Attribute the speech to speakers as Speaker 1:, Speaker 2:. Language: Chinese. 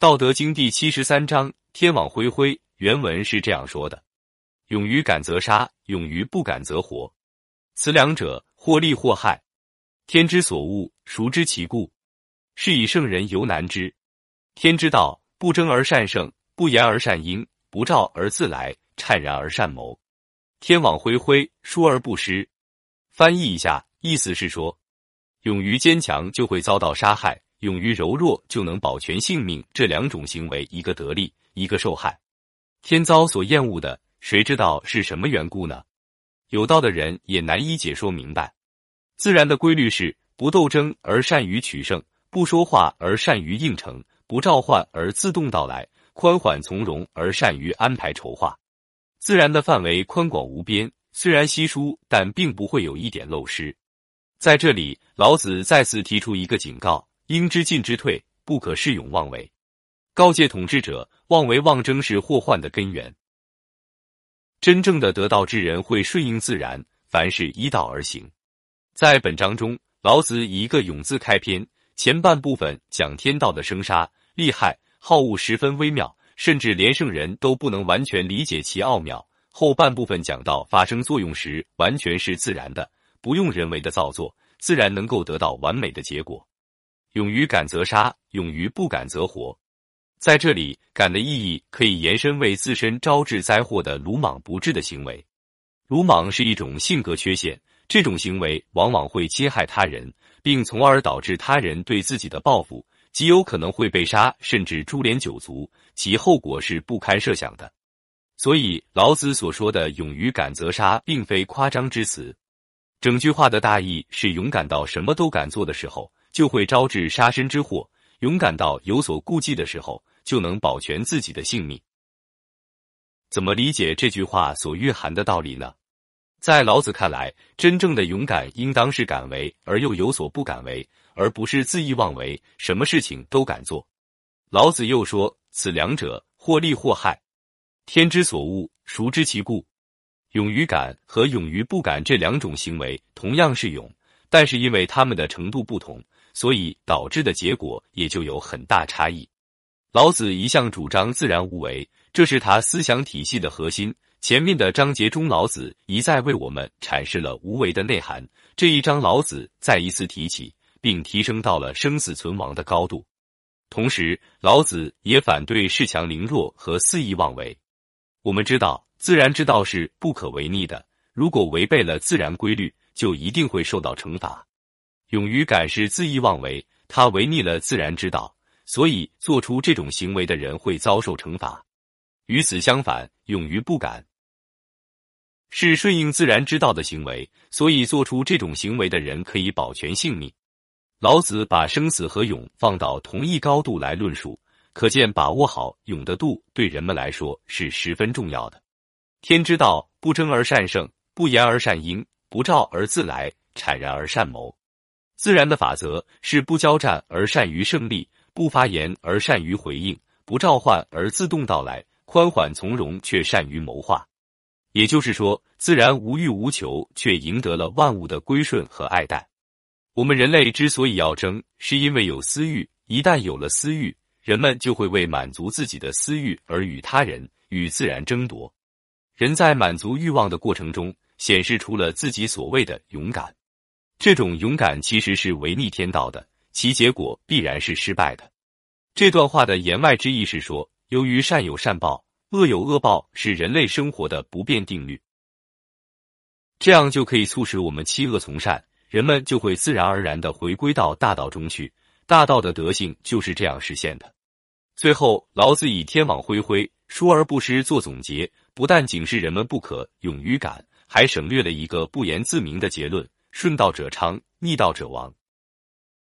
Speaker 1: 道德经第七十三章：天网恢恢。原文是这样说的：“勇于敢则杀，勇于不敢则活。此两者，或利或害。天之所恶，孰知其故？是以圣人犹难之。天之道，不争而善胜，不言而善应，不召而自来，灿然而善谋。天网恢恢，疏而不失。”翻译一下，意思是说，勇于坚强就会遭到杀害。勇于柔弱就能保全性命，这两种行为，一个得利，一个受害。天遭所厌恶的，谁知道是什么缘故呢？有道的人也难以解说明白。自然的规律是：不斗争而善于取胜，不说话而善于应承，不召唤而自动到来，宽缓从容而善于安排筹划。自然的范围宽广无边，虽然稀疏，但并不会有一点漏失。在这里，老子再次提出一个警告。应知进之退，不可恃勇妄为。告诫统治者，妄为妄争是祸患的根源。真正的得道之人会顺应自然，凡事依道而行。在本章中，老子以一个“勇”字开篇，前半部分讲天道的生杀利害好恶十分微妙，甚至连圣人都不能完全理解其奥妙。后半部分讲到发生作用时，完全是自然的，不用人为的造作，自然能够得到完美的结果。勇于敢则杀，勇于不敢则活。在这里，敢的意义可以延伸为自身招致灾祸的鲁莽不智的行为。鲁莽是一种性格缺陷，这种行为往往会侵害他人，并从而导致他人对自己的报复，极有可能会被杀，甚至株连九族，其后果是不堪设想的。所以，老子所说的“勇于敢则杀”并非夸张之词。整句话的大意是：勇敢到什么都敢做的时候。就会招致杀身之祸。勇敢到有所顾忌的时候，就能保全自己的性命。怎么理解这句话所蕴含的道理呢？在老子看来，真正的勇敢应当是敢为而又有所不敢为，而不是恣意妄为，什么事情都敢做。老子又说：“此两者，或利或害。天之所恶，孰知其故？”勇于敢和勇于不敢这两种行为同样是勇，但是因为他们的程度不同。所以导致的结果也就有很大差异。老子一向主张自然无为，这是他思想体系的核心。前面的章节中，老子一再为我们阐释了无为的内涵。这一章，老子再一次提起，并提升到了生死存亡的高度。同时，老子也反对恃强凌弱和肆意妄为。我们知道，自然之道是不可违逆的，如果违背了自然规律，就一定会受到惩罚。勇于敢是恣意妄为，他违逆了自然之道，所以做出这种行为的人会遭受惩罚。与此相反，勇于不敢是顺应自然之道的行为，所以做出这种行为的人可以保全性命。老子把生死和勇放到同一高度来论述，可见把握好勇的度对人们来说是十分重要的。天之道，不争而善胜，不言而善应，不召而自来，坦然而善谋。自然的法则是不交战而善于胜利，不发言而善于回应，不召唤而自动到来，宽缓从容却善于谋划。也就是说，自然无欲无求，却赢得了万物的归顺和爱戴。我们人类之所以要争，是因为有私欲。一旦有了私欲，人们就会为满足自己的私欲而与他人、与自然争夺。人在满足欲望的过程中，显示出了自己所谓的勇敢。这种勇敢其实是违逆天道的，其结果必然是失败的。这段话的言外之意是说，由于善有善报，恶有恶报，是人类生活的不变定律。这样就可以促使我们弃恶从善，人们就会自然而然的回归到大道中去。大道的德性就是这样实现的。最后，老子以“天网恢恢，疏而不失”做总结，不但警示人们不可勇于敢，还省略了一个不言自明的结论。顺道者昌，逆道者亡。